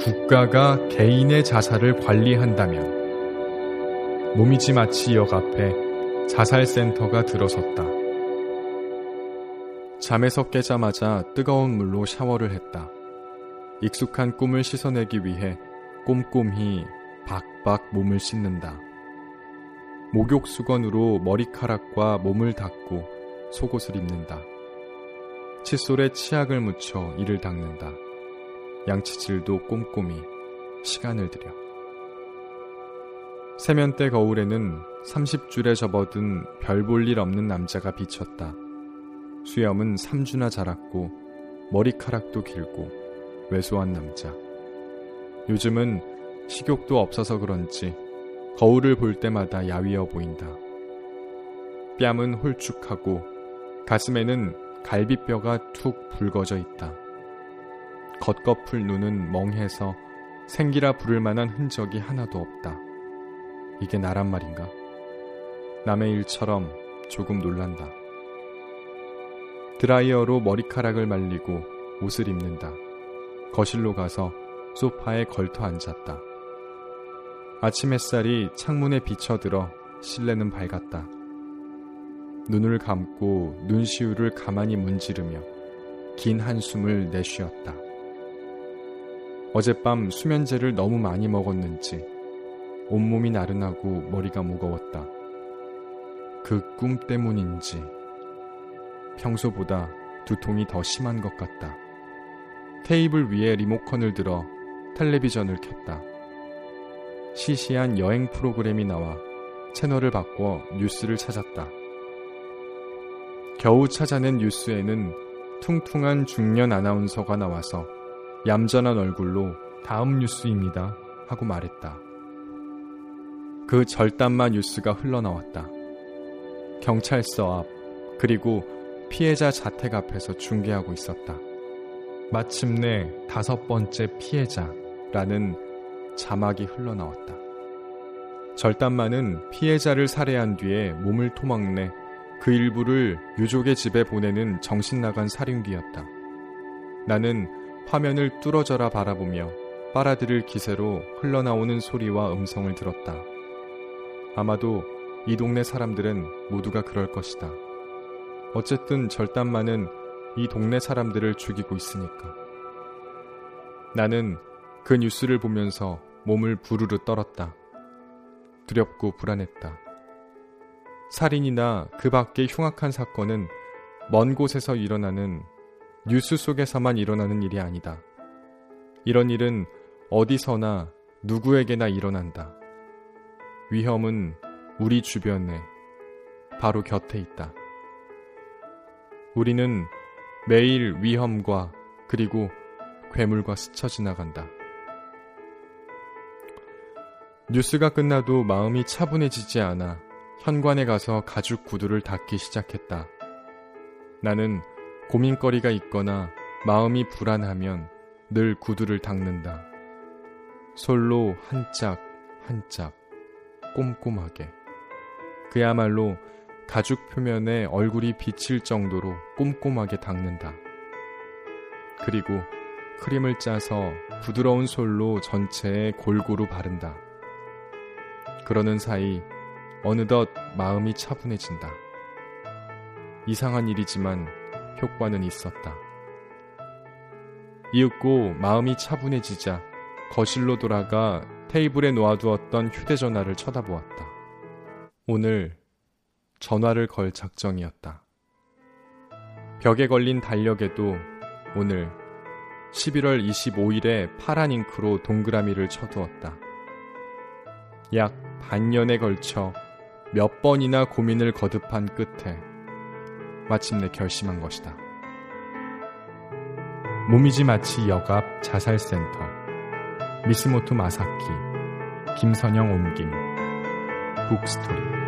국가가 개인의 자살을 관리한다면 모미지 마치역 앞에 자살센터가 들어섰다. 잠에서 깨자마자 뜨거운 물로 샤워를 했다. 익숙한 꿈을 씻어내기 위해 꼼꼼히 박박 몸을 씻는다. 목욕 수건으로 머리카락과 몸을 닦고 속옷을 입는다. 칫솔에 치약을 묻혀 이를 닦는다. 양치질도 꼼꼼히 시간을 들여. 세면대 거울에는 30줄에 접어든 별 볼 일 없는 남자가 비쳤다. 수염은 3주나 자랐고 머리카락도 길고 왜소한 남자. 요즘은 식욕도 없어서 그런지 거울을 볼 때마다 야위어 보인다. 뺨은 홀쭉하고 가슴에는 갈비뼈가 툭 붉어져 있다. 겉꺼풀 눈은 멍해서 생기라 부를 만한 흔적이 하나도 없다. 이게 나란 말인가? 남의 일처럼 조금 놀란다. 드라이어로 머리카락을 말리고 옷을 입는다. 거실로 가서 소파에 걸터 앉았다. 아침 햇살이 창문에 비쳐들어 실내는 밝았다. 눈을 감고 눈시울을 가만히 문지르며 긴 한숨을 내쉬었다. 어젯밤 수면제를 너무 많이 먹었는지 온몸이 나른하고 머리가 무거웠다. 그 꿈 때문인지 평소보다 두통이 더 심한 것 같다. 테이블 위에 리모컨을 들어 텔레비전을 켰다. 시시한 여행 프로그램이 나와 채널을 바꿔 뉴스를 찾았다. 겨우 찾아낸 뉴스에는 퉁퉁한 중년 아나운서가 나와서 얌전한 얼굴로 다음 뉴스입니다 하고 말했다. 그 절단마 뉴스가 흘러나왔다. 경찰서 앞, 그리고 피해자 자택 앞에서 중계하고 있었다. 마침내 다섯 번째 피해자라는 자막이 흘러나왔다. 절단마는 피해자를 살해한 뒤에 몸을 토막내 그 일부를 유족의 집에 보내는 정신나간 살인귀였다. 나는 화면을 뚫어져라 바라보며 빨아들일 기세로 흘러나오는 소리와 음성을 들었다. 아마도 이 동네 사람들은 모두가 그럴 것이다. 어쨌든 절단마는 이 동네 사람들을 죽이고 있으니까. 나는 그 뉴스를 보면서 몸을 부르르 떨었다. 두렵고 불안했다. 살인이나 그 밖의 흉악한 사건은 먼 곳에서 일어나는 뉴스 속에서만 일어나는 일이 아니다. 이런 일은 어디서나 누구에게나 일어난다. 위험은 우리 주변에 바로 곁에 있다. 우리는 매일 위험과 그리고 괴물과 스쳐 지나간다. 뉴스가 끝나도 마음이 차분해지지 않아 현관에 가서 가죽 구두를 닦기 시작했다. 나는 고민거리가 있거나 마음이 불안하면 늘 구두를 닦는다. 솔로 한 짝, 한 짝, 꼼꼼하게. 그야말로 가죽 표면에 얼굴이 비칠 정도로 꼼꼼하게 닦는다. 그리고 크림을 짜서 부드러운 솔로 전체에 골고루 바른다. 그러는 사이 어느덧 마음이 차분해진다. 이상한 일이지만 효과는 있었다. 이윽고 마음이 차분해지자 거실로 돌아가 테이블에 놓아두었던 휴대전화를 쳐다보았다. 오늘 전화를 걸 작정이었다. 벽에 걸린 달력에도 오늘 11월 25일에 파란 잉크로 동그라미를 쳐두었다. 약 반년에 걸쳐 몇 번이나 고민을 거듭한 끝에 마침내 결심한 것이다. 모미지 마치 역 앞 자살센터 미스모토 마사키, 김선영 옮김, 북스토리.